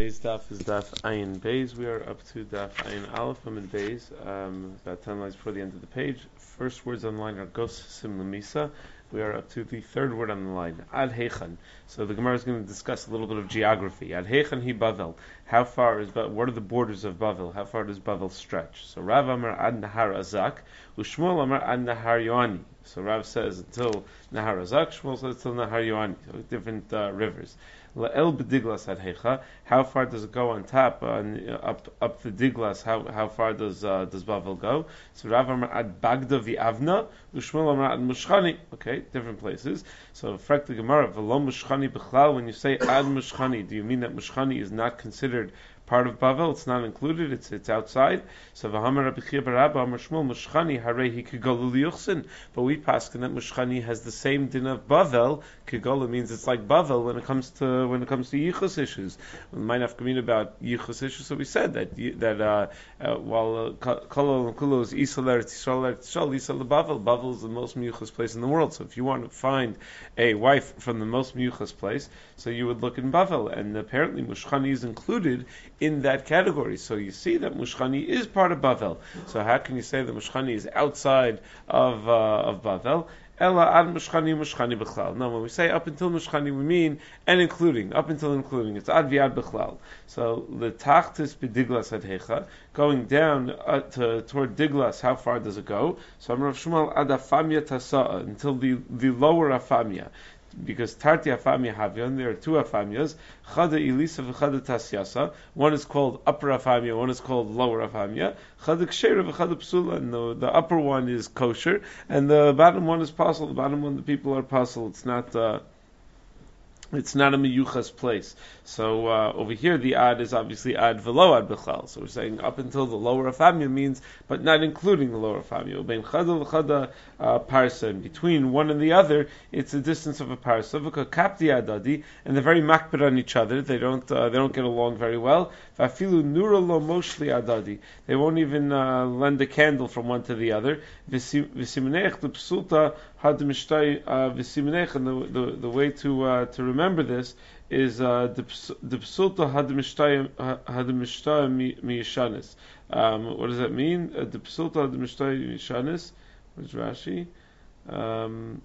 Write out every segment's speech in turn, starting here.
Today's daf is daf Ayin Beis. We are up to daf Ayin Aleph and Beis, um, about 10 lines before the end of the page. First words on the line are Gos Sim Lamisa. We are up to the third word on the line, Ad Hechan. So the Gemara is going to discuss a little bit of geography. Ad Hechan hi Bavel. How far is, what are the borders of Bavel? How far does Bavel stretch? So Rav Amar Ad Nahar Azak, Ushmuel Amar Ad Nahar Yoani. So Rav says until Nahar Azak, Shmuel says until Nahar Yoani. So different uh, rivers. La'el b'diglas. How far does it go on top, uh, up up the diglas? How how far does uh, does Bavel go? So Rav Amar ad Bagda v'Avna, Ushmuel Amar ad Mushchani. Okay, different places. So frek the Gemara v'lo Mushchani b'chlal. When you say ad Mushchani, do you mean that Mushchani is not considered part of Bavel. It's not included. It's it's outside. So v'hamar Rabbi Barabba Amar Shmuel Mushchani. But we pass that Mushchani has the same din of Bavel. Kigolu means it's like Bavel when it comes to when it comes to yichus issues. We might have community about yichus issues. So we said that that uh, uh, while Kolo and Kulo is Isal Eretz Yisrael Eretz Yisrael Isal Bavel. Bavel is the most miyuchas place in the world. So if you want to find a wife from the most miyuchas place, so you would look in Bavel, and apparently Mushchani is included in that category. So you see that Mushchani is part of Bavel. So how can you say that Mushchani is outside of uh, of Bavel? Ella ad Mushchani Mushchani Bechlal. No, when we say up until Mushchani, we mean and including, up until including. It's ad viad Bechlal. So the tachtis bediglas adhecha, going down uh, to, toward diglas, how far does it go? So I'm Rav Shmuel ad afamia tasa'a, until the, the lower afamia because Tarti Afamia Havyon, there are two Afamias, Chada Elisa v'Chada Tasyasa. One is called Upper Afamia, one is called Lower Afamia. Chada Kshera v'Chada Psula, and the, the upper one is kosher, and the bottom one is possible. The bottom one, the people are possible. It's not. Uh, it's not a miyuchas place. So uh, over here, the ad is obviously ad velo ad bechal. So we're saying up until the lower afamia means, but not including the lower afamia. Ben chada l'chada uh, parsa. And between one and the other, it's a distance of a parsa. Kapti adadi, and they're very makbid on each other. They don't uh, they don't get along very well. Vafilu nura lo moshli adadi. They won't even uh, lend a candle from one to the other. V'siminech the had the v'siminech, and the, the the way to uh, to remember this is uh, the psulta had the mishtay miyishanis. Um, what does that mean? Uh, the psulta had the mishtay miyishanis. Where's Rashi? Um,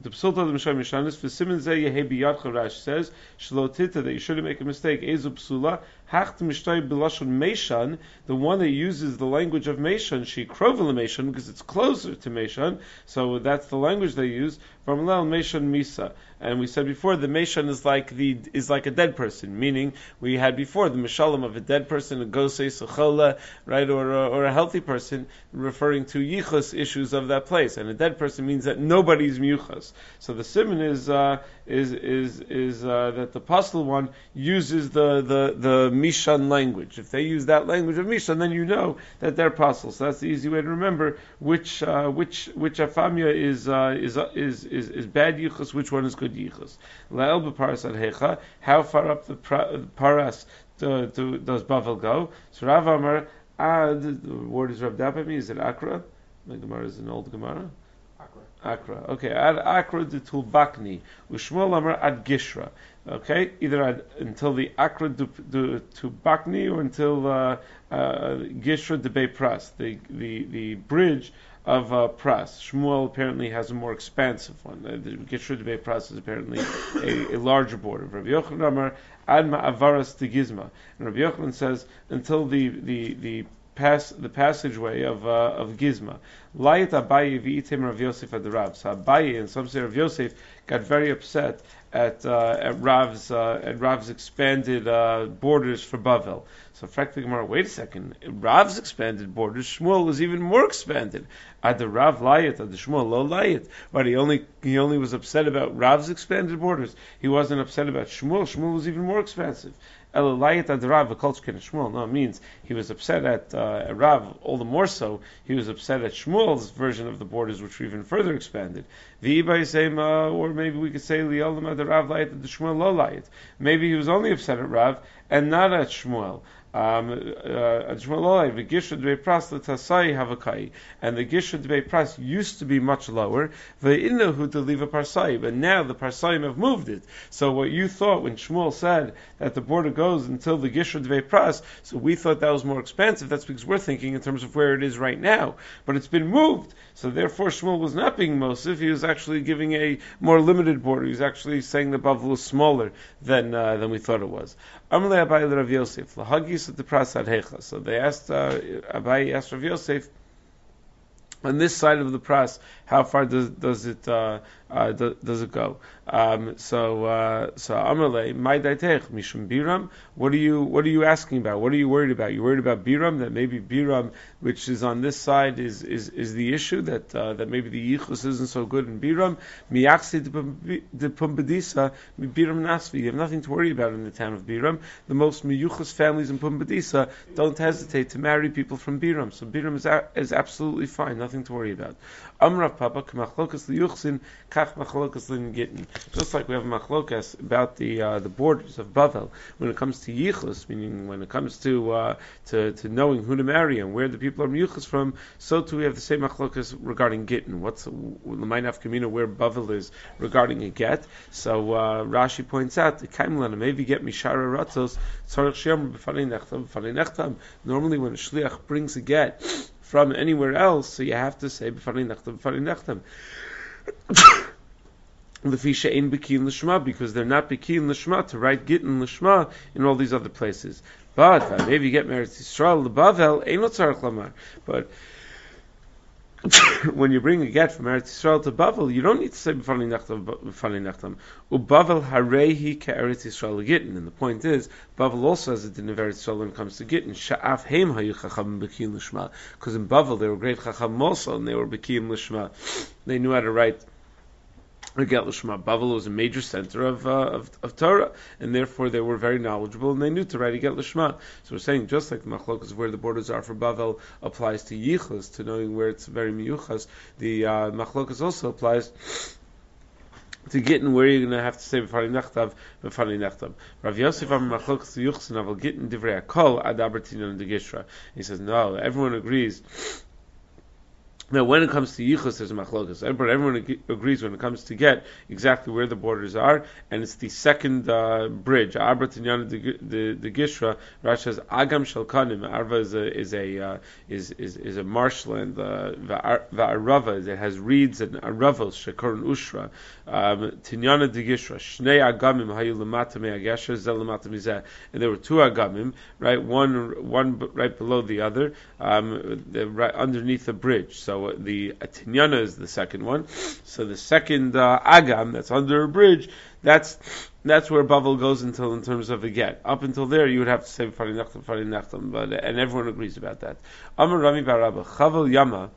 the psulta of the Mishai Mishanis for Simon Zeh Yehe Biyadcha Rashi says Shalotita that you shouldn't make a mistake. Ezu psula hacht mishtay b'lashon Meshan, the one that uses the language of Meshan, she krovel Meshan because it's closer to Meshan, so that's the language they use. From Lel Meshan Misa, and we said before the Meshan is like the is like a dead person, meaning we had before the Mishalim of a dead person, a Gosei Sechola, right, or or a healthy person, referring to Yichus issues of that place, and a dead person means that nobody's Muchas. So the simon is uh, is is is uh, that the apostle one uses the the the Mishan language. If they use that language of Mishan, then you know that they're apostles. So that's the easy way to remember which uh, which which afamia is uh, is, uh, is is bad yichus, which one is good yichus. La'el b'paras hecha. How far up the paras do, do, does Bavel go? So Rav Amar ad. The word is at me. Is it Akra? The Gemara is an old Gemara. Akra. Okay, ad Akra de Tulbakni. Ushmuel Amar ad Gishra. Okay, either ad, until the Akra to Bakni or until uh, uh, Gishra de Pras, the, the, the bridge of uh, Pras. Shmuel apparently has a more expansive one. Uh, the Gishra de Bay Pras is apparently a, a larger border. Rabbi Yochanan Amar ad Ma'avaras de Gizma. And Rabbi Yochanan says until the, the, the pass the passageway of uh, of Gizma. Layat Abaye v'itim Rav Yosef at the Rav. So Abaye and some say Rav Yosef got very upset at uh, at Rav's uh, at Rav's expanded uh, borders for Bavel. So frankly, Gemara, wait a second. Rav's expanded borders, Shmuel was even more expanded. Ad the Rav layat, ad the Shmuel lo layat. But he only he only was upset about Rav's expanded borders. He wasn't upset about Shmuel. Shmuel was even more expansive. No, it means he was upset at, uh, Rav all the more so. He was upset at Shmuel's version of the borders, which were even further expanded. V'ibay or maybe we could say. Maybe he was only upset at Rav and not at Shmuel. Um, uh, and the Gisha Dvei Pras used to be much lower. Ve'inahu to leave a Parsai, but now the Parsaim have moved it. So what you thought when Shmuel said that the border goes until the Dvei Pras, so we thought that was more expensive. That's because we're thinking in terms of where it is right now. But it's been moved. So therefore Shmuel was not being Mosif, he was actually giving a more limited border. He was actually saying the Bavel was smaller than, uh, than we thought it was. So they asked, uh, Abaye asked Rav Yosef, on this side of the press, how far does does it uh, uh, do, does it go? Um, so uh, so Amalei, my daitech mishum biram. What are you what are you asking about? What are you worried about? You worried about biram that maybe biram, which is on this side, is is, is the issue that uh, that maybe the yichus isn't so good in biram. Miyaksi de pumbedisa biram nasvi. You have nothing to worry about in the town of biram. The most miyuchas families in pumbedisa don't hesitate to marry people from biram. So biram is a, is absolutely fine. Nothing to worry about. Amrav Papa k'machlokas liyuchsin kach machlokas gittin. Just like we have machlokas about the uh, the borders of Bavel when it comes to yichus, meaning when it comes to uh, to, to knowing who to marry and where the people are yichus from, so too we have the same machlokas regarding gittin. What's the Mainaf Kamina where Bavel is regarding a get? So uh, Rashi points out the kaimlana maybe get mishara ratzos tzarich shem nechtam Normally when a shliach brings a get from anywhere else, so you have to say b'farei nechtam b'farei nechtam. Lefisha in Bekin Lishma because they're not Bekin Lishma to write Gittin Lishma in all these other places. But maybe you get married to Yisrael, the Bavel, ain't no lamar. But when you bring a get from Eretz Yisrael to Bavel, you don't need to say b'fani nechtam. Ubavel harehi ke'eretz Yisrael gittin. And the point is, Bavel also has a din of Eretz Yisrael when it comes to gittin. Sha'af heim hayu chacham b'kiyim l'shma. Because in Bavel they were great chacham also, and they were b'kiyim l'shma. They knew how to write. Bavel was a major center of, uh, of, of Torah, and therefore they were very knowledgeable and they knew to write a Get Lishma. So we're saying just like the Machlokas where the borders are for Bavel applies to Yichas, to knowing where it's very Miyuchas, the uh, Machlokas also applies to Gittin where you're going to have to say b'fari nechtav b'fari nechtav. Rav Yosef Amar Machlokes Yuchsin Aval Gittin Divrei Akol Ad Abertin Gishra. He says no, everyone agrees now, when it comes to yichus, there's a machlokas. Everyone, everyone agrees when it comes to get exactly where the borders are, and it's the second uh, bridge. Arba Tinyana the the Gishra. Rashi says Agam Shalkanim. Arva is a is a uh, is, is is a marshland. Uh, Va'arava it has reeds and aravos shekor ushra. Um, Tinyana the Gishra. Shnei Agamim hayu lemata me'agesher zel lemata mizeh. And there were two Agamim, right? One one right below the other, um, the, right underneath the bridge. So the Atinyana is the second one. So the second uh, Agam that's under a bridge, that's that's where Bavel goes until in terms of a get. Up until there, you would have to say Fari Nachtam, Fari Nachtam, but and everyone agrees about that. Amar Rami Barabba Chavel Yama.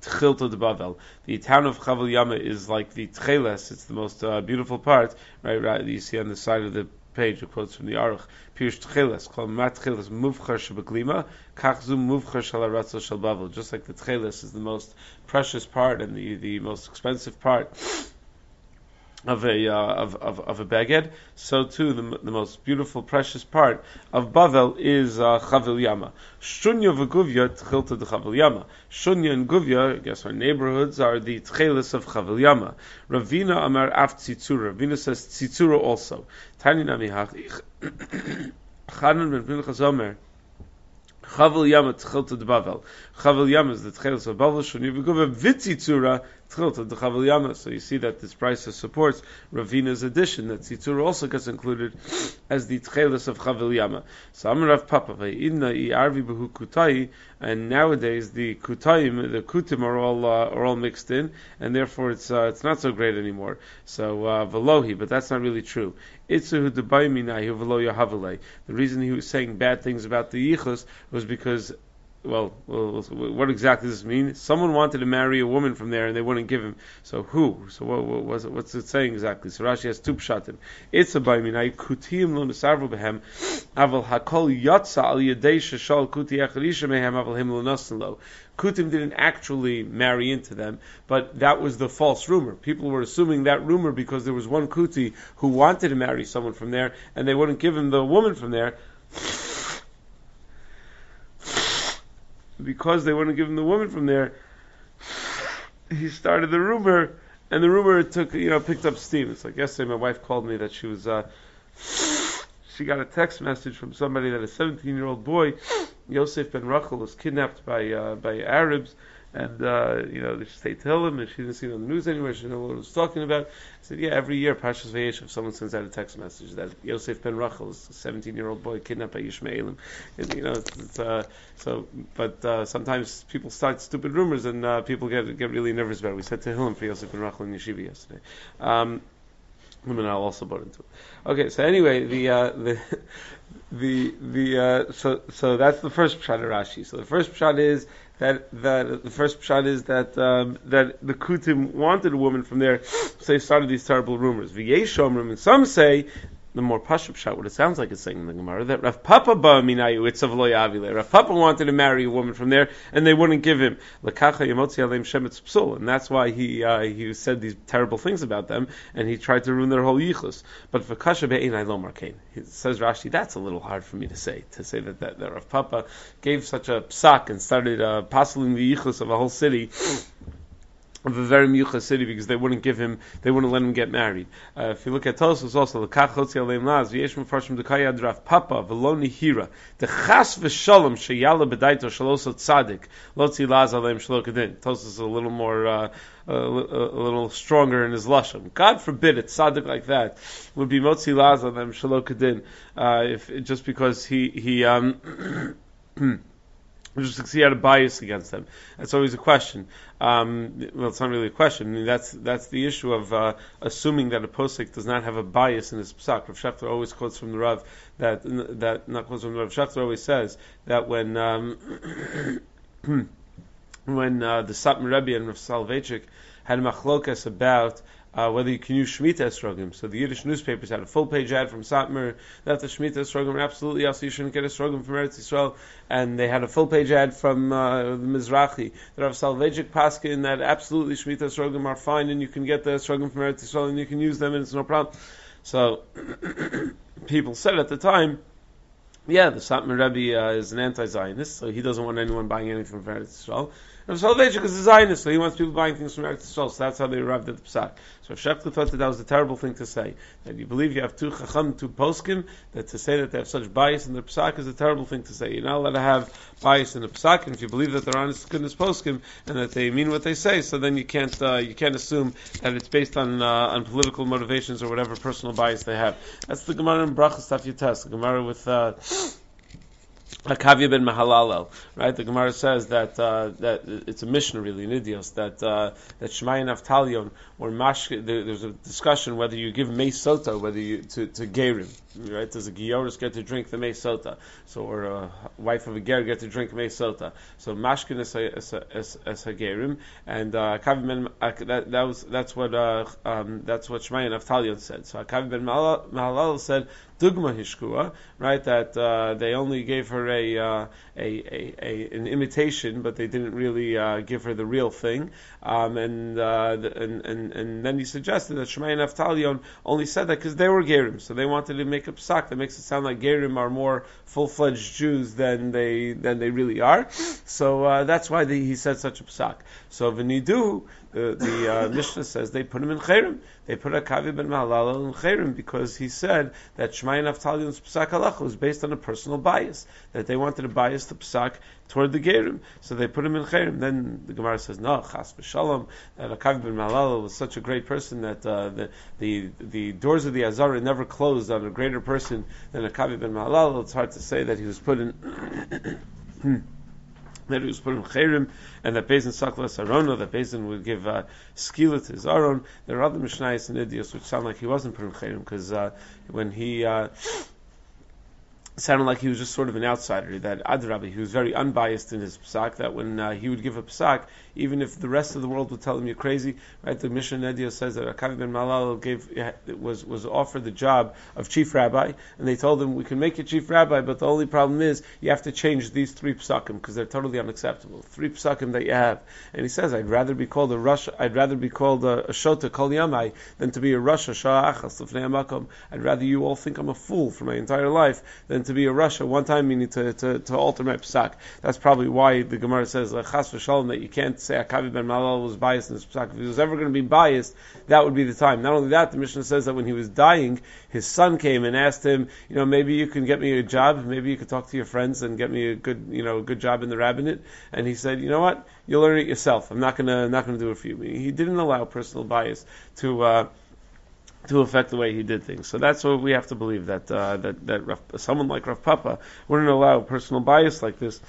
Tchilta de Bavel. The town of Chavel Yama is like the Tcheles. It's the most uh, beautiful part, right? Right. You see on the side of the page, it quotes from the Aruch, Pirush Tcheles, called Mat Tcheles Muvchar Shebeklima, Kachzu Muvchar Shalaratzo Shalbavel. Just like the Tcheles is the most precious part and the, the most expensive part of a uh, of, of, of a beged, so too the, the most beautiful, precious part of Bavel is uh, Chavil Yama. Shunya v'Guvya tchilta de Chavil Yama. Shunya and Guvya, I guess our neighborhoods are the tchelis of Chavil Yama. Ravina Amar Af Tzitzura. Ravina says Tzitzura also. Tani Nami. Chanan ben Pinchas Omer. Chavel Yama tchilta de. Chavel Yama is the tchelis of Bavel. Shunya v'Guvya v'Tzitzura Tchilta the Chavel Yama. So you see that this price supports Ravina's addition that Tzitzur also gets included as the Tchelis of Chavel Yama. So Amarav Papa Inna i Arvi Behu Kutai, and nowadays the Kutayim, the Kutim are all uh, are all mixed in, and therefore it's uh, it's not so great anymore. So uh, Velohi, but that's not really true. Itzuhu Debayminahi Velo Yahavalei. The reason he was saying bad things about the Yichus was because well, what exactly does this mean? Someone wanted to marry a woman from there and they wouldn't give him. So who? So what, what what's, it, saying exactly? So Rashi has two pshatim. It's a baiminai kutim lo nesarvu behem aval hakol yatsa al yadei shashal kuti acharisha mehem aval him lo lo. Kutim didn't actually marry into them, but that was the false rumor. People were assuming that rumor because there was one kuti who wanted to marry someone from there and they wouldn't give him the woman from there. Because they wouldn't give him the woman from there, he started the rumor, and the rumor took, you know, picked up steam. It's like yesterday, my wife called me that she was, uh, she got a text message from somebody that a 17 year old boy, Yosef ben Rachel, was kidnapped by uh, by Arabs and uh, you know, they say tell him, and she didn't see it on the news anywhere. She didn't know what it was talking about. I said, yeah, every year, Pashas Vayeshev, someone sends out a text message that Yosef ben Rachel a 17-year-old boy kidnapped by Yishmaelim. And, you know, it's, it's, uh, so, but uh, sometimes people start stupid rumors, and uh, people get get really nervous about it. We said to him for Yosef ben Rachel in Yeshiva yesterday. Um, women are also bought into it. Okay, so anyway, the uh, the the the uh, so so that's the first pshat of Rashi. So the first pshat is that that the first pshat is that um, that the Kutim wanted a woman from there, so they started these terrible rumors. V'yeshomrim, and some say the more pashup shot, what it sounds like it's saying in the Gemara, that Rav Papa ba minayu itzav lo yavile. Rav Papa wanted to marry a woman from there, and they wouldn't give him. Lekacha yemotzi aleim shemetz psul, and that's why he uh, he said these terrible things about them, and he tried to ruin their whole yichus. But for kasha be'ein lo markein, He says Rashi, that's a little hard for me to say, to say that, that, that Rav Papa gave such a psak and started uh, the yichus of a whole city of a very miyucha city because they wouldn't give him, they wouldn't let him get married. Uh, if you look at Tosos also, the kachotzi aleim laz, v'yesh mefarshim dekaya draf papa, v'lo nihira, the chas v'shalom sheyala b'daito shaloso tzadik, lotzi laz aleim shalokadin. Tosos is a little more, uh, a, a, little stronger in his lashon. God forbid it, tzaddik like that would be motzi laz aleim shalokadin, uh, if, just because he, he, um, just he had a bias against them. That's always a question. Um, well, it's not really a question. I mean, that's that's the issue of uh, assuming that a posik does not have a bias in his psak. Rav Shechter always quotes from the Rav that that not quotes from the Rav Shechter always says that when um, when uh, the Satmar Rebbe and Rav Soloveitchik had machlokas about uh, whether you can use Shemitah Esrogim. So the Yiddish newspapers had a full page ad from Satmar that the Shemitah Esrogim absolutely also you shouldn't get Esrogim from Eretz Yisrael, and they had a full page ad from uh, the Mizrahi that have Soloveitchik Paskin that absolutely Shemitah Esrogim are fine and you can get the Esrogim from Eretz Yisrael and you can use them and it's no problem. So people said at the time, yeah, the Satmar Rebbe uh, is an anti-Zionist, so he doesn't want anyone buying anything from Eretz Yisrael. Rav Soloveitchik is a Zionist, so he wants people buying things from Eretz Yisrael. So that's how they arrived at the Psak. So Shefta thought that that was a terrible thing to say. That you believe you have two Chacham, two Poskim, that to say that they have such bias in the Psak is a terrible thing to say. You're not allowed to have bias in the Psak, and if you believe that they're honest goodness Poskim, and that they mean what they say, so then you can't, uh, you can't assume that it's based on, uh, on political motivations or whatever personal bias they have. That's the Gemara in Brachas Taf Yates, the Gemara with, uh, Akavia ben Mahalalel, right? The Gemara says that uh, that it's a mission really in Idios that uh, that Shemai Naftalion or Mash. There's a discussion whether you give Mei Sota, whether you to, to Gerim, right? Does a Gioris get to drink the Mei Sota? So or a wife of a Ger get to drink Mei Sota? So Mashkin is a Gerim, and uh, that, that was that's what uh, um, that's what Shemai Naftalion said. So Akavia ben Mahalalel said dugma hishkua, right? That uh, they only gave her a, uh, a, a, a, an imitation, but they didn't really uh, give her the real thing. Um, and, uh, and, and and then he suggested that Shemai and Naftalion only said that because they were gerim, so they wanted to make a psak that makes it sound like gerim are more full fledged Jews than they than they really are. So uh, that's why the, he said such a psak. So v'nidu the, the uh, Mishnah says they put him in Cherim. They put a Kavi ben Mahalal in Cherim because he said that Shemai Naftali's Psak Halacha was based on a personal bias, that they wanted to bias the Psak toward the Gerim. So they put him in Cherim. Then the Gemara says, no, Chas B'Shalom, that a Kavi ben Mahalal was such a great person that uh, the, the, the doors of the Azara never closed on a greater person than a Kavi ben Mahalal. It's hard to say that he was put in. that he was put in Cherim, and that Bezin Saklas Arono, that Bezin would give uh, skila to his Aron. There are other Mishnayos and Idios which sound like he wasn't put in Cherim, because uh, when he uh, sounded like he was just sort of an outsider. That Adrabi, he was very unbiased in his psak. That when uh, he would give a psak, even if the rest of the world would tell him you're crazy, right? The Mishnah Nedia says that Akavi ben Malal gave was was offered the job of chief rabbi, and they told him we can make you chief rabbi, but the only problem is you have to change these three psakim because they're totally unacceptable. Three psakim that you have, and he says I'd rather be called a Rush, I'd rather be called a, a Shota Kol Yamai than to be a Russia Sha'achas I'd rather you all think I'm a fool for my entire life than to be a Russia one time, meaning to, to, to alter my psak. That's probably why the Gemara says chas v'shalom that you can't say Akavi ben Malal was biased in his psak. If he was ever going to be biased, that would be the time. Not only that, the Mishnah says that when he was dying, his son came and asked him, you know, maybe you can get me a job, maybe you could talk to your friends and get me a good, you know, good job in the rabbinate. And he said, you know what, you'll learn it yourself. I'm not gonna, not gonna do it for you. He didn't allow personal bias to. Uh, to affect the way he did things. So that's what we have to believe that uh, that that Rav, someone like Rav Papa wouldn't allow personal bias like this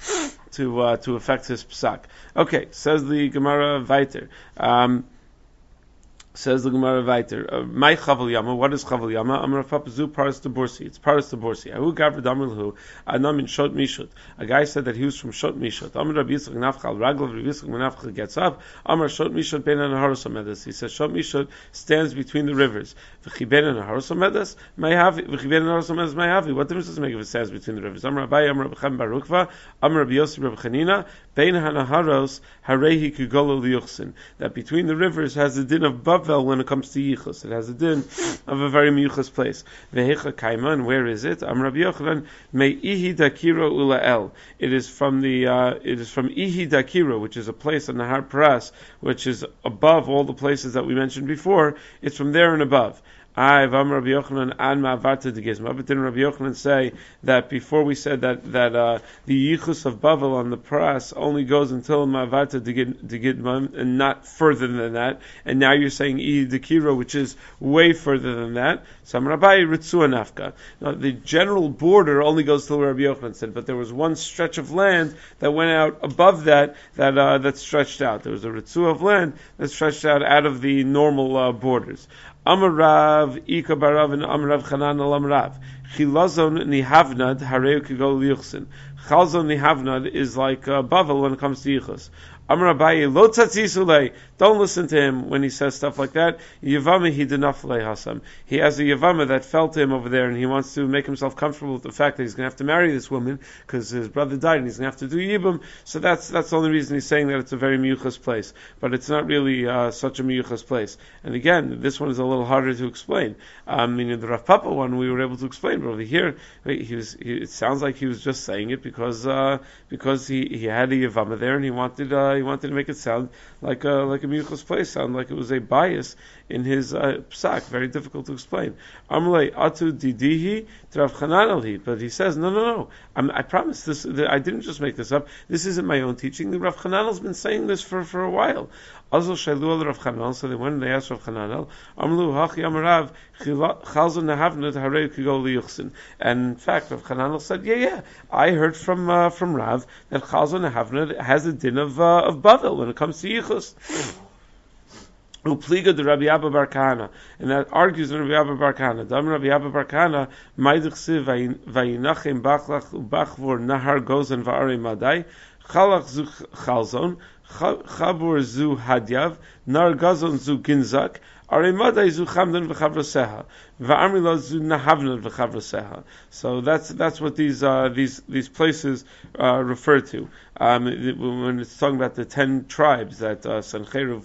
to uh, to affect his psak. Okay, says the Gemara Viter. Um, Says the Gemara weiter. Uh, my chaval yama. What is chaval yama? Amar papazu paras to borsi. It's paras to borsi. Ahu gavr damar lahu. Anam in shot mishut. A guy said that he was from shot mishut. Amar Rabbi Yitzchak nafchal raglav. Rabbi Yitzchak nafchal gets up. Amar shot mishut ben an harosamedes. He says shot mishut stands between the rivers. V'chi ben an harosamedes may have. V'chi ben an harosamedes may have. What difference does it make if it stands between the rivers? Amar Abai. Amar Rabbi Chaim Barukva. Amar Rabbi Yossi Rabbi Chanina. That between the rivers has the din of bav when it comes to yichus. It has a din of a very yichus place. Vehecha kaima, and where is it? Am Rabbi Yochanan me ihi dakiro. It is from the uh, it is from ihi dakiro, which is a place on the Har Paras, which is above all the places that we mentioned before. It's from there and above. I Vam Rabbi Yochanan and Ma'avarta de Gizma. But didn't Rabbi Yochanan say that before we said that that uh, the Yichus of Bavel on the Pras only goes until Ma'avarta de Gizma and not further than that? And now you're saying I Dekiro, which is way further than that. Sam Rabbi Ritzua Nafka. The general border only goes till Rabbi Yochanan said, but there was one stretch of land that went out above that that uh, that stretched out. There was a Ritzua of land that stretched out out of the normal uh, borders. Amarav Ika Barav and Amarav Chanan al Amrav. Chilazon nihavnad hareu kigol yuchsin. Chalzon nihavnad is like uh, Bavel when it comes to yichus. Amar Abaye, lo tzatzisulei. Don't listen to him when he says stuff like that. Yavama he hasam. He has a yavama that fell to him over there, and he wants to make himself comfortable with the fact that he's going to have to marry this woman because his brother died, and he's going to have to do yibum. So that's that's the only reason he's saying that it's a very miyuchas place, but it's not really uh, such a miyuchas place. And again, this one is a little harder to explain. Um, meaning the Rav Papa one we were able to explain, but over here he was. He, it sounds like he was just saying it because uh, because he, he had a yavama there, and he wanted. Uh, he wanted to make it sound like a like a Miuchas place, sound like it was a bias in his uh, psak. Very difficult to explain. Atu didihi But he says, no, no, no. I'm, i promise this. I didn't just make this up. This isn't my own teaching. The Rav Chananel's been saying this for, for a while. Also Shailu Rav Chananel. So they went and they asked Rav Chananel, Amlu hachi amarav chalzon harei kigol liyuchsin. And in fact, Rav Chananel said, yeah, yeah. I heard from uh, from Rav that chalzon nehavnut has a din of uh, of bavel when it comes to yichus. Upliga de Rabbi Abba Barkana, and that argues with Rabbi Abba Barkana. Dam Rabbi Abba Barkana, Maidich Siv Vayinachim Bachlach Ubachvor Nahar Gozen Va'are Madai, Chalach Zu Chalzon, Chabur Zu Hadyav, Nar Gazon Zu Ginzak, Are Madai Zu Chamdan V'Chavroseha. So that's that's what these uh, these these places uh, refer to um, when it's talking about the ten tribes that uh,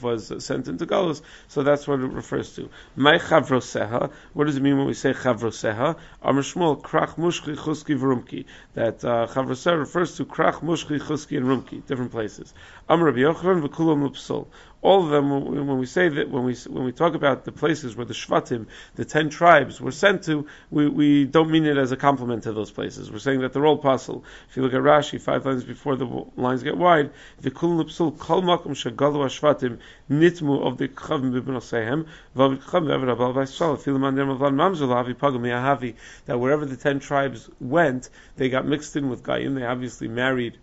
was sent into Galus. So that's what it refers to. My chavroseha. What does it mean when we say chavroseha? Amr Shmuel krach mushchi chuski v'rumki. That uh, chavroseha refers to krach mushchi chuski and rumki, different places. Amr Rabbi v'kulam all of them, when we say that, when we when we talk about the places where the Shvatim, the ten tribes, were sent to, we, we don't mean it as a compliment to those places. We're saying that they're all possible. If you look at Rashi, five lines before the lines get wide, the kol nipsul kol makom shagalu Shvatim nitmu of the chavim b'bnosehem v'avikchavim v'avrabal v'aisrael filaman dem avlan mamzul avi pagam yahavi that wherever the ten tribes went, they got mixed in with Gayim. They obviously married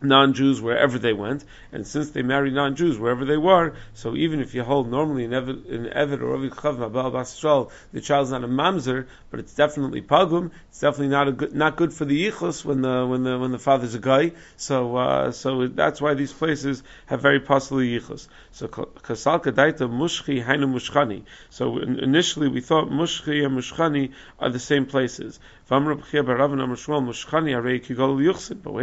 non-Jews wherever they went, and since they married non-Jews wherever they were, so even if you hold normally in Evid, in or Ovid Chav Mabal the child's not a mamzer, but it's definitely pagum. It's definitely not a good, not good for the yichus when the when the when the father's a guy. So uh, so that's why these places have very possibly yichus. So kasal kadaita mushchi hainu mushchani. So initially we thought mushchi and mushchani are the same places. But wait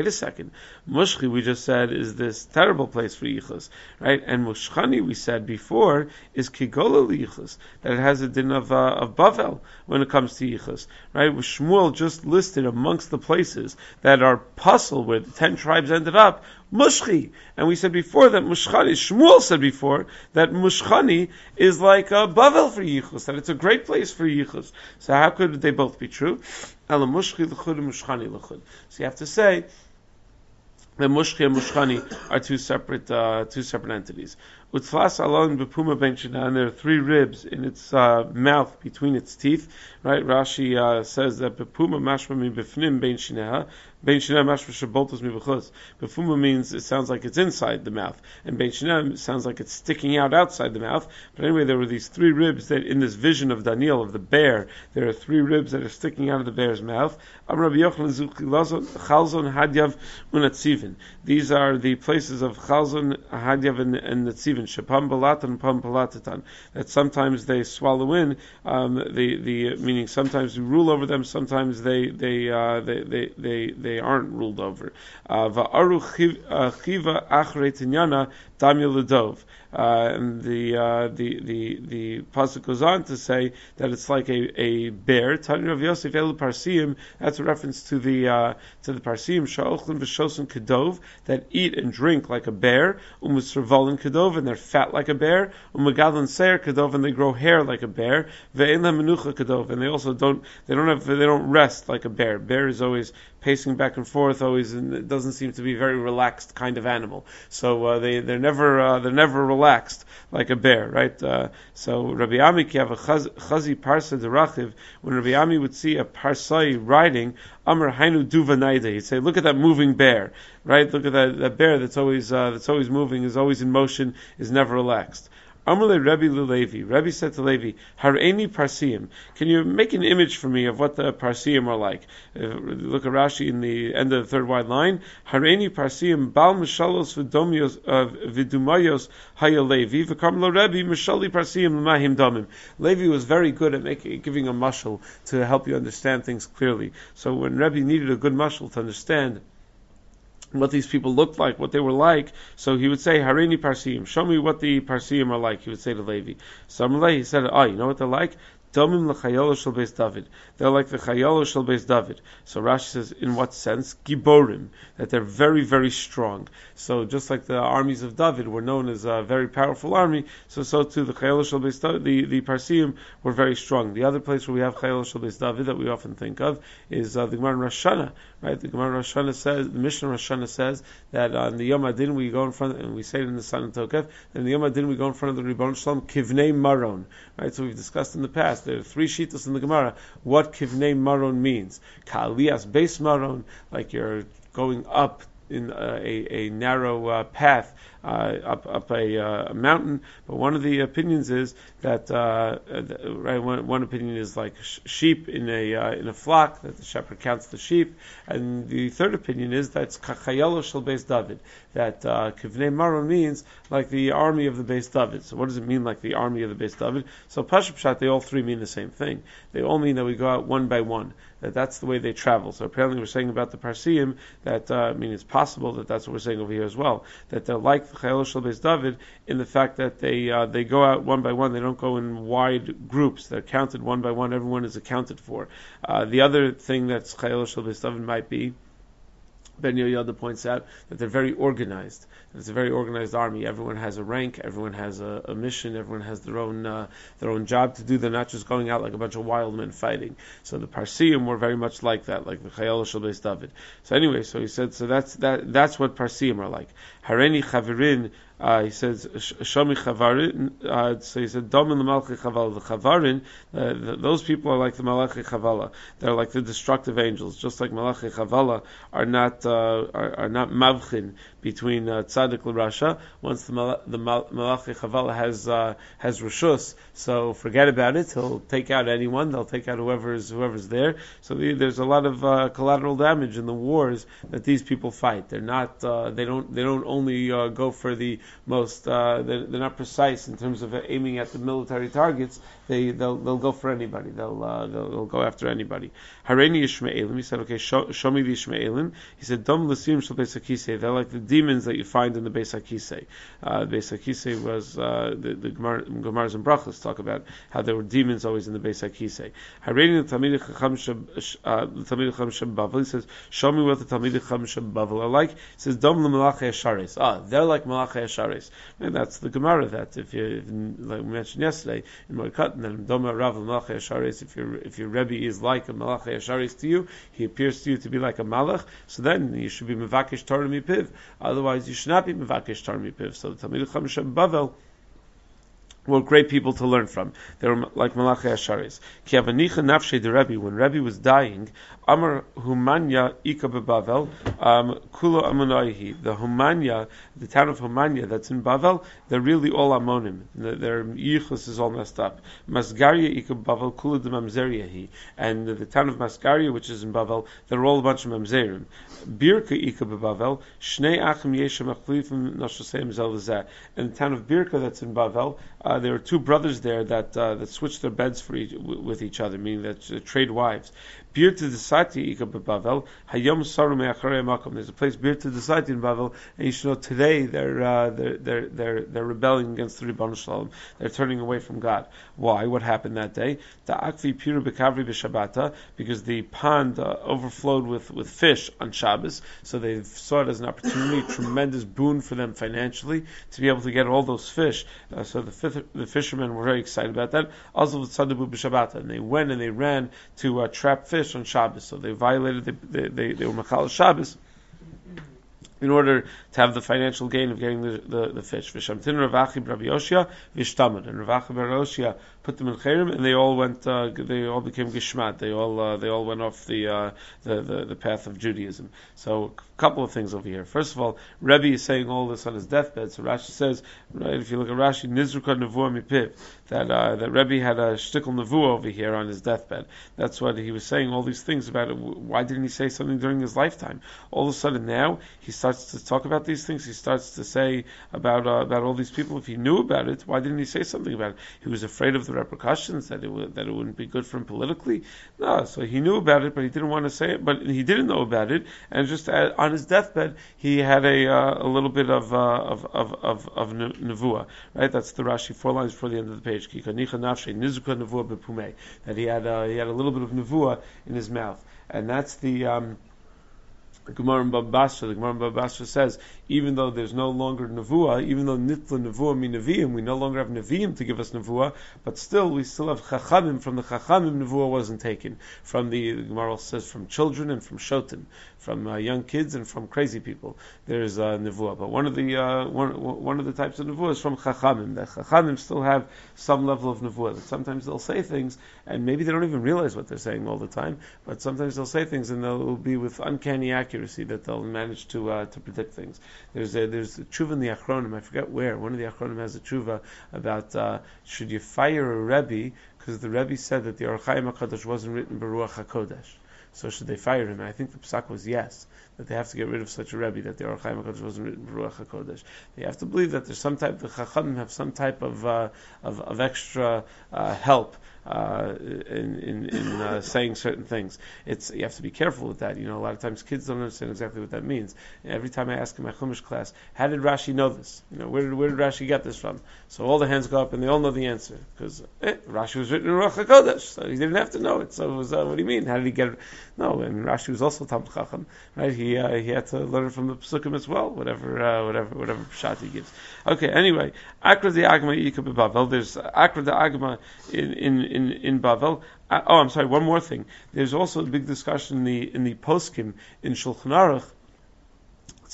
a second. Mushchi, we just said, is this terrible place for yichus, right? And Mushchani, we said before, is kigola yichus, that it has a din of, uh, of Bavel when it comes to yichus, right? Shmuel just listed amongst the places that are puzzle where the ten tribes ended up, Mushchi. And we said before that Mushchani, Shmuel said before that Mushchani is like a Bavel for Yichus, that it's a great place for Yichus. So how could they both be true? Ela Mushchi l'chud and Mushchani l'chud. So you have to say that Mushchi and Mushchani are two separate, uh, two separate entities. Utzlas alon bepuma ben and there are three ribs in its uh, mouth between its teeth. Right? Rashi uh, says that bepuma mashma mi befnim ben shineha, ben shineha mashma shaboltos mi bechutz. Means it sounds like it's inside the mouth, and ben shineha sounds like it's sticking out outside the mouth. But anyway, there were these three ribs that in this vision of Daniel of the bear, there are three ribs that are sticking out of the bear's mouth. These are the places of Chalzon, Hadyav, and, and pam. That sometimes they swallow in um, the the meaning sometimes we rule over them, sometimes they they uh, they, they, they they aren't ruled over. Uh. Uh, and the uh, the the the pasuk goes on to say that it's like a, a bear. Yosef Elu. That's a reference to the uh, to the Parsim Sha'ochlim v'Shosim Kedov that eat and drink like a bear. Umusrvalin Kedov and they're fat like a bear. Umagadlan Seir Kedov and they grow hair like a bear. Ve'en Menucha Kedov and they also don't they don't have they don't rest like a bear. Bear is always pacing back and forth, always, and it doesn't seem to be a very relaxed kind of animal. So uh, they they're never uh, they're never relaxed like a bear, right? Uh, so Rabbi Ami have a chazi parsa derachiv. When Rabbi Ami would see a parsai riding, Amr Hainu Duvanaida. He'd say, "Look at that moving bear, right? Look at that, that bear that's always uh, that's always moving, is always in motion, is never relaxed." Amalei Rebbe Levi. Rebbe said to Levi, Hareni Parsiim. Can you make an image for me of what the Parsiim are like? Uh, look at Rashi in the end of the third wide line. Hareni Parsiim Bal Mishalos Vidumayos Haya Levi V'Karmelo Rebbe Mishali Parsiim L'Mahim Damim. Levi was very good at making, giving a mushal to help you understand things clearly. So when Rebbe needed a good mushal to understand what these people looked like, what they were like. So he would say, Harini Parsim, show me what the Parsim are like, he would say to Levi. Samalei, he said, oh, you know what they're like? Domim l'chayolo David. They're like the chayolo David. So Rashi says, in what sense? Giborim. That they're very, very strong. So just like the armies of David were known as a very powerful army, so so too the chayolo shel David, the, the Parsim were very strong. The other place where we have chayolo shel David that we often think of is uh, the Gemara Hashanah, right? The Gemara Rosh Hashanah says, the Mishnah Rosh Hashanah says that on the Yom Adin we go in front, and we say it in the San and Tokef, and the Yom Adin we go in front of the Ribbon Shalom, Kivnei Maron, right? So we've discussed in the past there are three shitas in the Gemara what kivnei maron means. Ka'aliyas base maron, like you're going up in a, a, a narrow uh, path up up a uh, mountain. But one of the opinions is that uh, right one, one, opinion is like sh- sheep in a uh, in a flock that the shepherd counts the sheep, and the third opinion is that it's kachayelo shel beis David that uh, kivnei maron means like the army of the beis David. So what does it mean like the army of the beis David? So pashut they all three mean the same thing. They all mean that we go out one by one. That that's the way they travel. So apparently we're saying about the Parsiim that uh, I mean it's possible that that's what we're saying over here as well. That they're like Chayil Shal Beis David in the fact that they uh, they go out one by one. They don't go in wide groups. They're counted one by one. Everyone is accounted for. Uh, the other thing that Chayil Shal David might be Ben Yoyada points out that they're very organized. It's a very organized army. Everyone has a rank. Everyone has a, a mission. Everyone has their own uh, their own job to do. They're not just going out like a bunch of wild men fighting. So the Parsiim were very much like that, like the Chayal Shal David. So anyway, so he said, so that's that that's what Parsiim are like. Hareni Chavirin uh, he says Shomi Chavarin. Uh, so he said Domin Malchi Chavala. The Chavarin, uh, those people are like the Malachi Chavala. They're like the destructive angels, just like Malachi Chavala are not uh, are, are, not mavchin between uh, tzaddik and rasha. Once the Mal- the Mal- Malachi Chavala has uh, has rishus, so forget about it. He'll take out anyone. They'll take out whoever's whoever's there. So the, there's a lot of uh, collateral damage in the wars that these people fight. They're not. They don't. They don't only go for the most, uh, they're, they're, not precise in terms of aiming at the military targets. They they'll, they'll go for anybody. They'll, uh, they'll, they'll go after anybody. Hareni Ishmaelim. He said, okay, show, me the Ishmaelim. He said, Dom Lasim Shal Beis They're like the demons that you find in the Beis Hakisei. Uh, Beis Hakisei was uh, the the Gemara's and Brachas talk about how there were demons always in the Beis Hakisei. Hareni Talmid Chacham Shem Bavel. He says, show me what the Talmid Chacham Shem Bavel are like. He says, Dom Lemalachi Asharis. Ah, they're like Malachi Asharis. And that's the Gemara that if you like we mentioned yesterday in Moikat, then Doma Rav Asharis. If your if your Rebbe is like a Malachi Asharis to you, he appears to you to be like a Malach. So then you should be Mevakish Torah Mipiv. Otherwise, you should not be Mevakish Torah Mipiv. So the Talmid Chacham Shem Bavel were great people to learn from. They were like Malachi Asharis. When Rebbe was dying, Amar Humanya Ika Bavel, um, Kulo Amonaihi. The Humanya, the town of Humanya that's in Bavel, they're really all Amonim. Their Yichus is all messed up. Masgaria Ika Bavel, Kulo de Mamzeriahi. And the town of Masgaria, which is in Bavel, they're all a bunch of Mamzerim. Birka Ika Bavel, Shnei Achim Yeshem Achlifim Noshoseim Zelazeh. And the town of Birka that's in Bavel, uh, there are two brothers there that uh, that switch their beds for each, with each other, meaning that uh, trade wives. Bir Hayom. There's a place Bir to the Sati in Bavel, and you should know today they're uh, they're, they're they're rebelling against the Ribbon Shalom. They're turning away from God. Why? What happened that day? The Akvi Piru Bekavri B'Shabbata, because the pond uh, overflowed with, with fish on Shabbos, so they saw it as an opportunity, tremendous boon for them financially to be able to get all those fish. Uh, so the fifth the fishermen were very excited about that. Also and they went and they ran to uh, trap fish on Shabbos. So they violated, they, they, they, they were Machal Shabbos in order to have the financial gain of getting the, the, the fish. Vishamtin Ravachi Rabbi Yoshia Vishtamad. And Ravachi Rabbi Yoshia put them in Cherim and they all went, uh, they all became Gishmat. They all, uh, they all went off the, uh, the, the, the, path of Judaism. So, a couple of things over here. First of all, Rebbe is saying all this on his deathbed. So Rashi says, right, if you look at Rashi, Nizruka Nevuah Mipiv, that, uh, that Rebbe had a shtickle Nevuah over here on his deathbed. That's what he was saying all these things about it. Why didn't he say something during his lifetime? All of a sudden now, he starts to talk about these things. He starts to say about, uh, about all these people. If he knew about it, why didn't he say something about it? He was afraid of the repercussions, that it, would, that it wouldn't be good for him politically. No, so he knew about it, but he didn't want to say it, but he didn't know about it, and just uh, on his deathbed, he had a, uh, a little bit of, uh, of, of, of, of nevuah, right? That's the Rashi, four lines before the end of the page. That he had, uh, he had a little bit of nevuah in his mouth. And that's the, um, the Gemara in Babasra, the Gemara in Babasra says, even though there's no longer Nevuah, even though Nitla Nevuah mi Nevi'im, we no longer have Nevi'im to give us Nevuah, but still we still have Chachamim, from the Chachamim Nevuah wasn't taken. From the, the Gemara says, from children and from Shotim, from uh, young kids and from crazy people, there's uh, Nevuah. But one of the, uh, one, one of the types of Nevuah is from Chachamim. The Chachamim still have some level of Nevuah. Sometimes they'll say things, and maybe they don't even realize what they're saying all the time, but sometimes they'll say things and they'll be with uncanny accuracy accuracy that they'll manage to uh, to predict things. There's a there's a tshuva in the Achronim. I forget where. One of the Achronim has a tshuva about uh, should you fire a rebbe because the rebbe said that the Ohr HaChaim Hakadosh wasn't written b'Ruach Hakodesh. So should they fire him? I think the psak was yes that they have to get rid of such a rebbe that the Ohr HaChaim Hakadosh wasn't written b'Ruach Hakodesh. They have to believe that there's some type the Chachamim have some type of uh, of, of, extra uh, help uh, in in, in uh, saying certain things. It's you have to be careful with that. You know, a lot of times kids don't understand exactly what that means. Every time I ask in my Chumash class, how did Rashi know this? You know, where did where did Rashi get this from? So all the hands go up and they all know the answer because eh, Rashi was written in Ruach Hakodesh, so he didn't have to know it. So it was, uh, what do you mean? How did he get it? No, mean Rashi was also Talmud Chacham, right? He uh, he had to learn from the Pesukim as well. Whatever uh, whatever whatever pshat he gives. Okay, anyway, Akra the Agma Yikab Bavel. There's Akra the Agma in in in, in Bavel. Uh, oh, I'm sorry. One more thing. There's also a big discussion in the in the poskim in Shulchan Aruch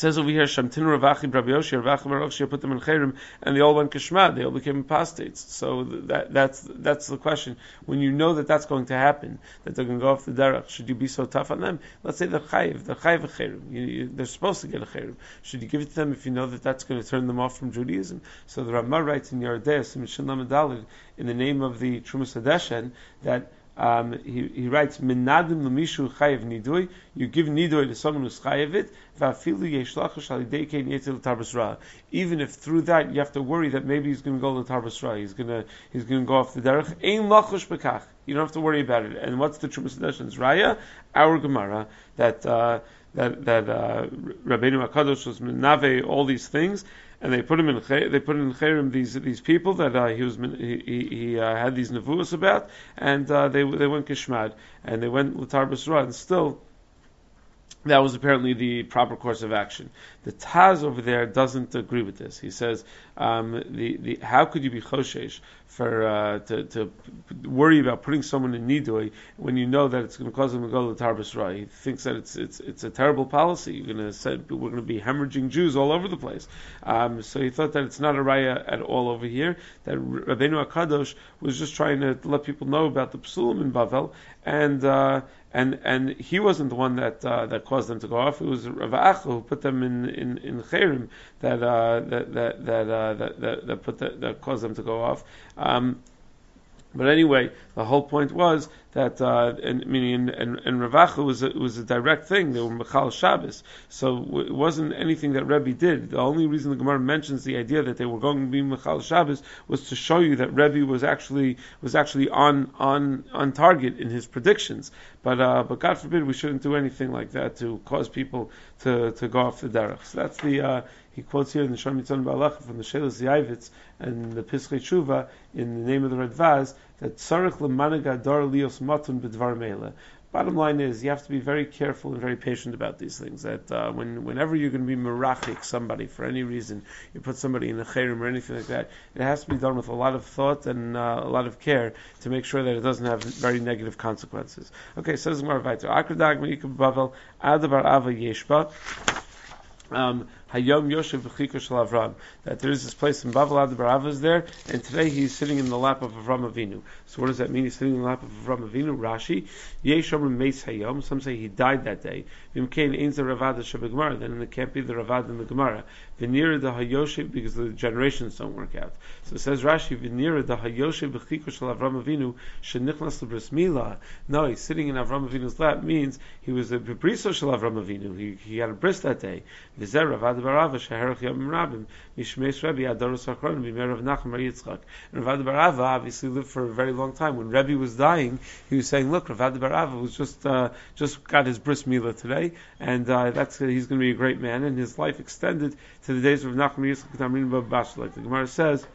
says over here, Shamtin Ravachi Rabbi Yoshi, Ravachi Baruch put them in Cherim, and they all went Kishma, they all became apostates. So that, that's, that's the question. When you know that that's going to happen, that they're going to go off the derech, should you be so tough on them? Let's say they're chayiv, they're chayiv a. You, you, they're supposed to get a Cherim. Should you give it to them if you know that that's going to turn them off from Judaism? So the Ramah writes in Yardeh, in the name of the Trumas Hadeshen, that Um, he, he writes, "Minadim l'mishu chayiv nidui." You give nidui to someone who's chayiv it. Even if through that you have to worry that maybe he's going to go to Tarbas he's going to he's going to go off the derech. Ein lachush bekach. You don't have to worry about it. And what's the Trumas Hadeshins? Raya, our Gemara that uh, that that uh, Rabbeinu Hakadosh was menave all these things, and they put him in they put in Cherem these these people that uh, he was he, he, uh, had these nevuos about, and uh, they they went kishmad. And they went l'tar basra, and still that was apparently the proper course of action. The Taz over there doesn't agree with this. He says, um, the, the, how could you be choshesh for uh, to, to worry about putting someone in nidui when you know that it's going to cause them to go to the Tarbas He thinks that it's it's it's a terrible policy. You're going to say we're going to be hemorrhaging Jews all over the place. Um, so he thought that it's not a raya at all over here. That Rabbeinu Akadosh was just trying to let people know about the psulim in Bavel and. Uh, and and he wasn't the one that uh, that caused them to go off. It was Rav Acha who put them in in in that uh, that that that, uh, that, that that put the, that caused them to go off. Um, but anyway, the whole point was that, uh, and, meaning, and, and Rav Acha was a, was a direct thing. They were Mechal Shabbos. So it wasn't anything that Rebbe did. The only reason the Gemara mentions the idea that they were going to be Mechal Shabbos was to show you that Rebbe was actually, was actually on, on, on target in his predictions. But, uh, but God forbid we shouldn't do anything like that to cause people to, to go off the derech. So that's the, uh, he quotes here in the Shamitzon Balacha from the Shelas Yaivitz and the Pischei Tshuva in the name of the Radvaz that Tzarech Lemanagadar Lios Matun B'Dvar Mele. Bottom line is, you have to be very careful and very patient about these things. That uh, when, whenever you're going to be merachik somebody for any reason, you put somebody in a chayrim or anything like that, it has to be done with a lot of thought and uh, a lot of care to make sure that it doesn't have very negative consequences. Okay, says Gemara Vayter. Akradag Bavel Adabar Yeshba. Hayom Yoshev Shel Avram. That there is this place in Bavel Barava is there, and today he's sitting in the lap of Avram Avinu. So what does that mean? He's sitting in the lap of Avram Avinu. Rashi Yeshom Meis Hayom. Some say he died that day. Then it can't be the Ravad in the Gemara. V'nira the Hayoshev because the generations don't work out. So it says Rashi V'nira the Hayoshev Shel Avram Avinu Shenichnas Lebris Mila. No, he's sitting in Avram Avinu's lap means he was a Bebriso Shel Avram Avinu. He, he had a bris that day. V'zer Ravad Barava Sheherach Yom Rabim Mishmeis Rebbe Adorus Achron Bimer of Nachum Yitzchak. And Ravad Barava obviously lived for a very long time. When Rebbe was dying, he was saying, "Look, Ravad Barava was just uh, just got his bris milah today, and uh, that's uh, he's going to be a great man, and his life extended to the days of Nachum Yitzchak Tamrin Baba Basra, like the Gemara says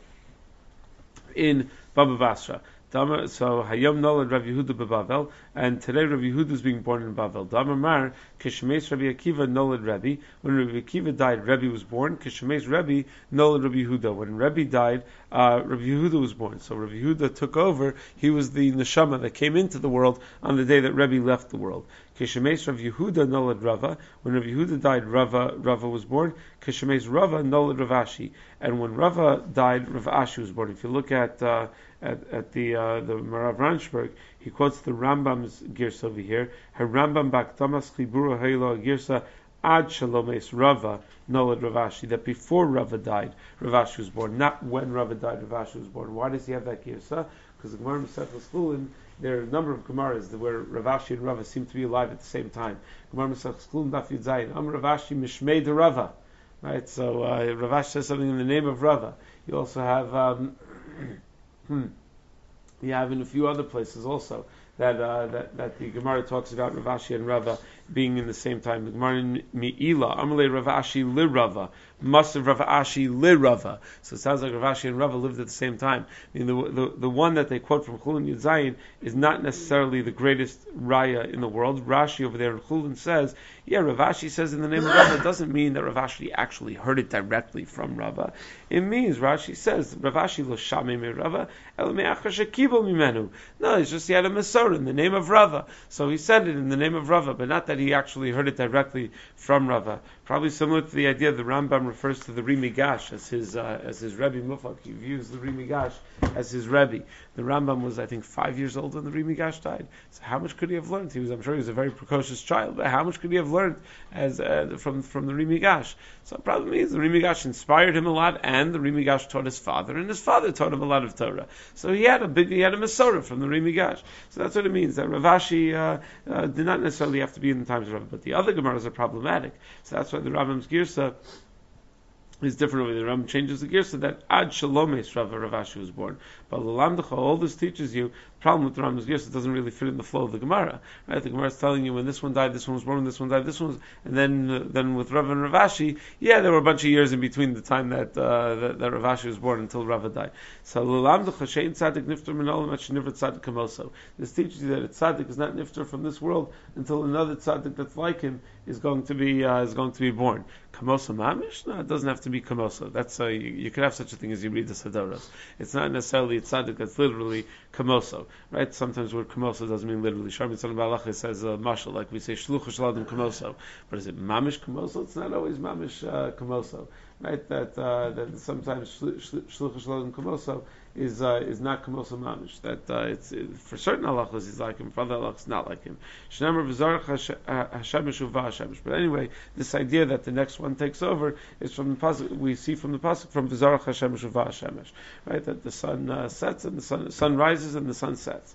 in Baba Basra." So Hayom Nolad Rav Yehuda beBavel, and today Rav Yehuda is being born in Bavel. Damar Mar Kishemes Rabbi Akiva Nolad Rebbe. When Rabbi Akiva died, Rebbe was born. Kishemes Rebbe Nolad Rabbi Yehuda. When Rebbe died, uh, Rabbi Yehuda was born. So Rabbi Yehuda took over. He was the neshama that came into the world on the day that Rebbe left the world. Kishemes Rav Yehuda Nolad Rava. When Rav Yehuda died, Rava Rava was born. Kishemes Rava Nolad Ravashi. And when Rava died, Ravashi was born. If you look at uh, at, at the uh, the Marav Ranschburg, he quotes the Rambam's girsa over here. Her Rambam Baktamas Chibura Hayla girsa ad Shalomes Rava Nolad Ravashi. That before Rava died, Ravashi was born, not when Rava died, Ravashi was born. Why does he have that girsa? Because the Gemara Masechus Chulin, there are a number of Gemaras where Ravashi and Rava seem to be alive at the same time. Gemara Chulin Daf Yudzayin Am Ravashi Mishmei de Rava. Right, so uh, Ravashi says something in the name of Rava. You also have. Um, Hmm. You have in a few other places also that uh, that, that the Gemara talks about Ravashi and Rava being in the same time. The Gemara Mi'ila, Amalei Ravashi li Rava, Masav Ravashi li Rava. So it sounds like Ravashi and Rava lived at the same time. I mean, the, the, the one that they quote from Chulin Yudzayin is not necessarily the greatest raya in the world. Rashi over there in Chulin says yeah, Ravashi says in the name of Rava doesn't mean that Ravashi actually heard it directly from Rava. It means Rashi says Ravashi lo shame me Rava el mimenu. No, it's just he had a Masorah in the name of Rava, so he said it in the name of Rava, but not that he actually heard it directly from Rava. Probably similar to the idea of the Rambam Refers to the Ri Migash as his uh, as his Rebbe Mufak. He views the Ri Migash as his Rebbe. The Rambam was, I think, five years old when the Ri Migash died. So how much could he have learned? He was, I'm sure, he was a very precocious child. But how much could he have learned as uh, from from the Ri Migash? So the problem is the Ri Migash inspired him a lot, and the Ri Migash taught his father, and his father taught him a lot of Torah. So he had a big, he had a Masorah from the Ri Migash. So that's what it means that Ravashi uh, uh, did not necessarily have to be in the times of Rav, but the other Gemaras are problematic. So that's why the Rambam's Girsa is different over there. Ram changes the gear so that Ad Shalomes Rav Ravashi was born. But Lalamdacha, all this teaches you, problem with the Ram's gear, it doesn't really fit in the flow of the Gemara. Right? The Gemara is telling you when this one died, this one was born, this one died, this one was, and then uh, then with Rav and Ravashi, yeah, there were a bunch of years in between the time that uh, that, that Ravashi was born until Rava died. So Lalamdacha Shein Tzadik Nifter Minolam Nifter Tzadik Kamoso. This teaches you that a Tzadik is not Nifter from this world until another Tzadik that's like him is going to be uh, is going to be born. Kamosa mamish? No, it doesn't have to be kamosa. That's uh, you, you could have such a thing as you read the Sadoras. It's not necessarily a tzaddik that's literally kamoso, right? Sometimes word kamoso doesn't mean literally. Sharmi Tzaddik Balach says uh, mashal, like we say shluch shaladim kamoso. But is it mamish kamoso? It's not always mamish uh, kamoso, right? That uh, that sometimes shluch shaladim kamoso is uh, is not kamosa mamish. That uh, it's it, for certain halachas he's like him, for other halachas not like him. Shnemer v'zarach uh, hashemish uva hashemish. But anyway, this idea that the next one takes over is from the pasuk. We see from the pasuk from v'zarach hashemish uva hashemish, right? That the sun uh, sets and the sun, sun rises and the sun sets.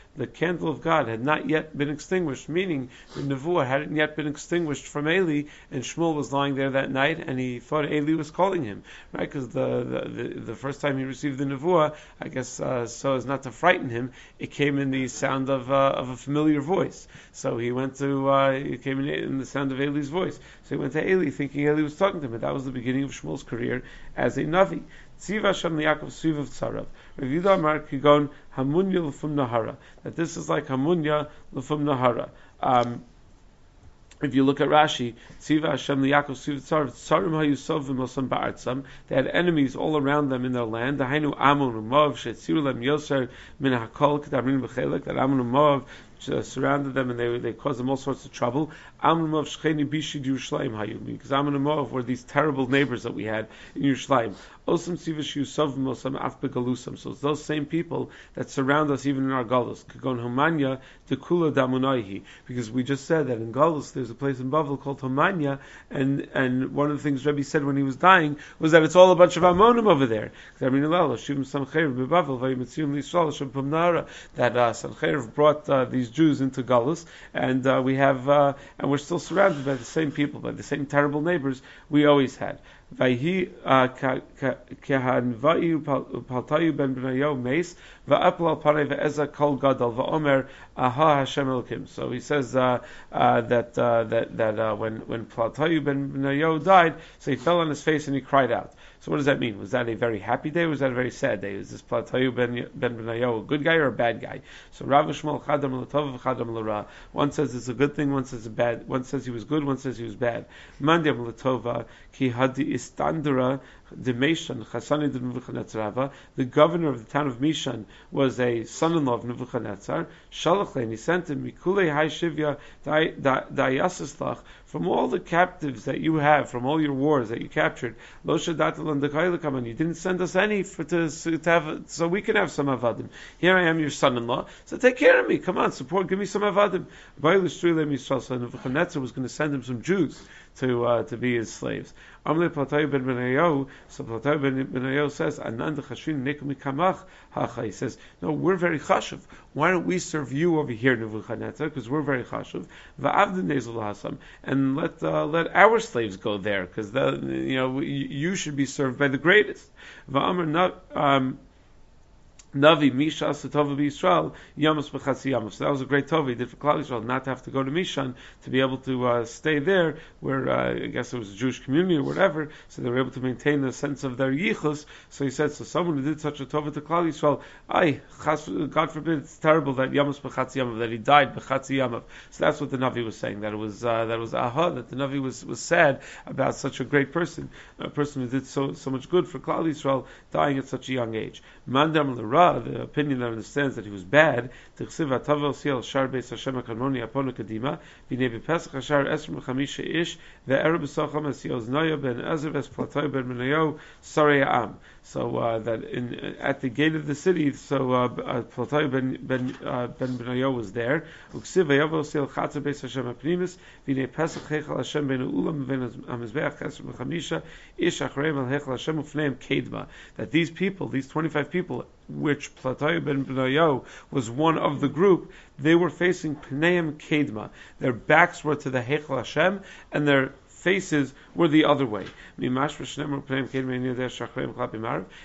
the candle of God had not yet been extinguished, meaning the Nevuah hadn't yet been extinguished from Eli, and Shmuel was lying there that night, and he thought Eli was calling him, right? Because the, the, the, the, first time he received the Nevuah, I guess uh, so as not to frighten him, it came in the sound of, uh, of a familiar voice. So he went to, uh, it came in, in the sound of Eli's voice. So he went to Eli thinking Eli was talking to him, and that was the beginning of Shmuel's career as a Navi. Hashem Yaakov Tzarav. Rav Amar Kigon Hamunya Lefum Nahara. That this is like Hamunya Lefum Nahara. Um, if you look at Rashi, Tziva Hashem Yaakov Sviv Tzarav, HaYusov V'Mosam they had enemies all around them in their land. U'Mov, Shetziru Lem Min HaKol B'Chelek, that U'Mov uh, surrounded them and they, they caused them all sorts of trouble. Amnumov Shcheni Bishid Yerushalayim Hayumi, because Amnumov were these terrible neighbors that we had in Yerushalayim. Osam Sivish Yusov Mosam Afbegalusam. So it's those same people that surround us even in our galus. Kagon Homanya Dekula Damunaihi. Because we just said that in Galus there's a place in Bavel called Homanya, and and one of the things Rebbe said when he was dying was that it's all a bunch of Ammonim over there. That uh, brought uh, these Jews into Galus, and uh, we have uh, and we're still surrounded by the same people, by the same terrible neighbors we always had. Uh. So he says uh, uh, that uh, that that uh, when when Paltayu ben benayo died, so he fell on his face and he cried out. So what does that mean? Was that a very happy day or was that a very sad day? Is this Platayu ben, ben a good guy or a bad guy? So Rav Shmuel Chadam Latov Chadam Lara. One says it's a good thing, one says it's bad. One says he was good, one says he was bad. Mandiam Latova Ki Hadi Istandura the Meshan, Nebuchadnezzar, the governor of the town of Mishan, was a son-in-law of Nebuchadnezzar. Shalachlein, he sent him, Mikule Hai Shivya from all the captives that you have, from all your wars that you captured, Lo Shadatal you didn't send us any for to, to have, so we can have some avadim. Here I am, your son-in-law, so take care of me. Come on, support, give me some avadim. Nebuchadnezzar was going to send him some Jews to uh, to be his slaves. Amle Platay ben Benayo, so Platay ben Benayo says, Anand Chashvin Nekum Kamach Hacha. He says, no, we're very chashuv. Why don't we serve you over here, Nebuchadnezzar? Because we're very chashuv. Va'avdin Nezul Hasam, and let uh, let our slaves go there, because you know you should be served by the greatest. Va'amr not. Um, Navi Misha Satova Yisrael B'Chatzi Yamas. So that was a great tova he did for Klal Yisrael, not to have to go to Mishan to be able to uh, stay there, where uh, I guess it was a Jewish community or whatever. So they were able to maintain the sense of their yichus. So he said, so someone who did such a tova to Klal Yisrael, I God forbid, it's terrible that Yamas B'Chatzi Yamav that he died B'Chatzi Yamav. So that's what the Navi was saying. That it was uh, that it was aha that the Navi was was sad about such a great person, a person who did so so much good for Klal Yisrael, dying at such a young age. Mandam the opinion that understands that he was bad, Tavel Siel Apona Kadima, Hashar Esrim Chamisha Ish, Znoya Ben Ben Menayo so uh, that in at the gate of the city, so uh, uh ben ben uh, ben Benayo was there. Uksiv chatzer beis Hashem apnimis pesach hechal Hashem ben ulam mechamisha ish hechal Hashem ufneim kedma. That these people, these twenty five people, which Platayu ben Benayo was one of the group, they were facing Pneim Kedma. Their backs were to the Hechal Hashem, and their faces were the other way.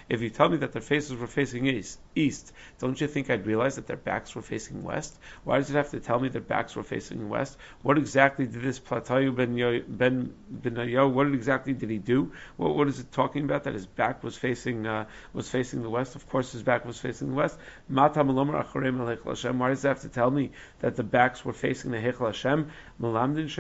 If you tell me that their faces were facing east, east, don't you think I'd realize that their backs were facing west? Why does it have to tell me their backs were facing west? What exactly did this Platayu ben ben Benayo, what exactly did he do? What, what is it talking about? That his back was facing uh, was facing the west? Of course his back was facing the west. Why does it have to tell me that the backs were facing the Hechel Hashem? Shows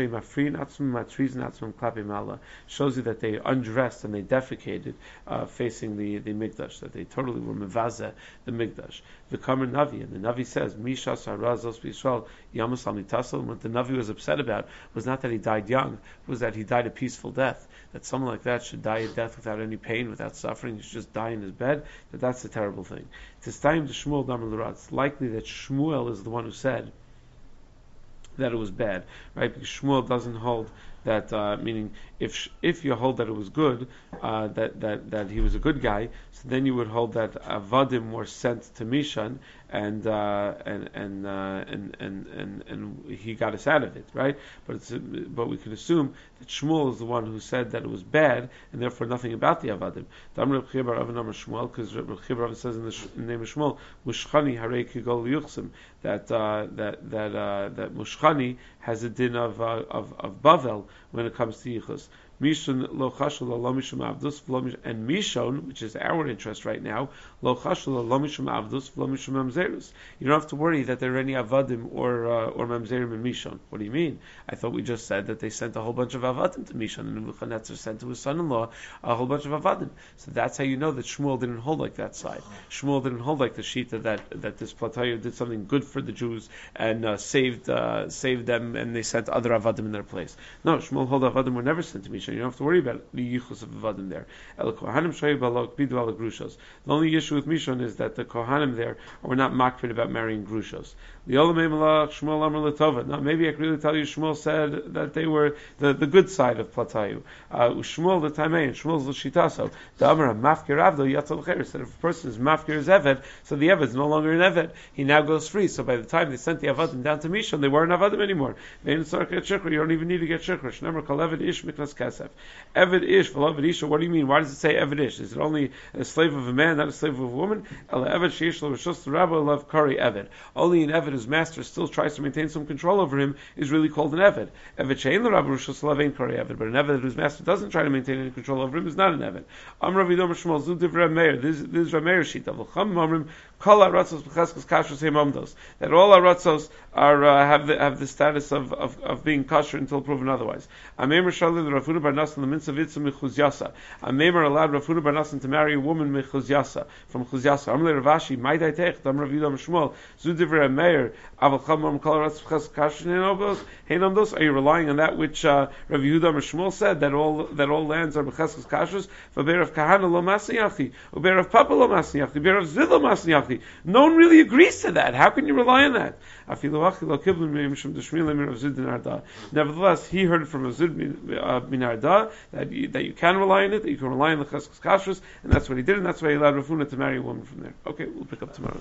you that they undressed and they defecated uh, facing the, the Mikdash, that they totally were mevaze the Mikdash. The Kamer Navi, and the Navi says, Misha Sarazos Yisrael Yamas Amitassel. And What the Navi was upset about was not that he died young, was that he died a peaceful death. That someone like that should die a death without any pain, without suffering, he should just die in his bed, that that's a terrible thing. It's likely that Shmuel is the one who said, that it was bad, right? Because Shmuel doesn't hold that, uh, meaning if if you hold that it was good, uh, that that that he was a good guy, so then you would hold that avadim were sent to Mishan, and uh, and and, uh, and and and and he got us out of it, right? But it's but we can assume that Shmuel is the one who said that it was bad, and therefore nothing about the avadim. Because Reb says in the, sh- in the name of Shmuel, Mushchani Harei Kigol Yuchsim, that uh, that that uh, that Mushchani has a din of uh, of of Bavel when it comes to Yichus. Mishon lo chashul lo mishum avdus and Mishon, which is our interest right now, You don't have to worry that there are any avadim or uh, or mamzerim in Mishon. What do you mean? I thought we just said that they sent a whole bunch of avadim to Mishon, and Nebuchadnezzar sent to his son-in-law a whole bunch of avadim. So that's how you know that Shmuel didn't hold like that side. Shmuel didn't hold like the shita that that this Platayu did something good for the Jews and uh, saved uh, saved them, and they sent other avadim in their place. No, Shmuel hold avadim were never sent to Mishon. You don't have to worry about the yichus of Avadim there. The only issue with Mishon is that the Kohanim there were not makpid about marrying grushos. Now maybe I could really tell you Shmuel said that they were the, the good side of Platayu. Uh, Shmuel the Tamei and Shmuel's the Shitaso. The Mafkir Yatzal Said if a person is Mafkir is Eved, so the Eved is no longer an Eved. He now goes free. So by the time they sent the Avadim down to Mishon, they weren't Avadim anymore. They didn't You don't even need to get Shikr. Eved Ish. What do you mean? Why does it say Eved Ish? Is it only a slave of a man, not a slave of a woman? Only an Eved whose master still tries to maintain some control over him is really called an Eved. But an Eved whose master doesn't try to maintain any control over him is not an Divrei This is Kol Aratzos B'cheskos Kashrus. That all Aratzos are uh, have the have the status of, of, of being kosher until proven otherwise. Amemer Shalil Rafuna Bar Nasan L'Minsa Vitza Mechuz Yasa. Amemer allowed Rafuna Bar Nasan to marry a woman Mechuz Yasa from Chuz Yasa. Amle Ravashi Mai Dai Tech Dam Rav Yudam Shmuel Zu Divrei Meir Aval Cham Mam Kol Aratzos B'cheskos Kashrus Heimamdos. Are you relying on that which uh, Rav Yehuda Shmuel said that all that all lands are B'cheskos Kashrus? V'Beir of Kahana Lo Masniyachi. Of Papa Lo Masniyachi. Of Zid Lo Masniyachi. No one really agrees to that. How can you rely on that? Nevertheless, he heard from Azud uh, bin Arda that you, that you can rely on it, that you can rely on the cheskos kashrus, and that's what he did, and that's why he allowed Rafuna to marry a woman from there. Okay, we'll pick up tomorrow.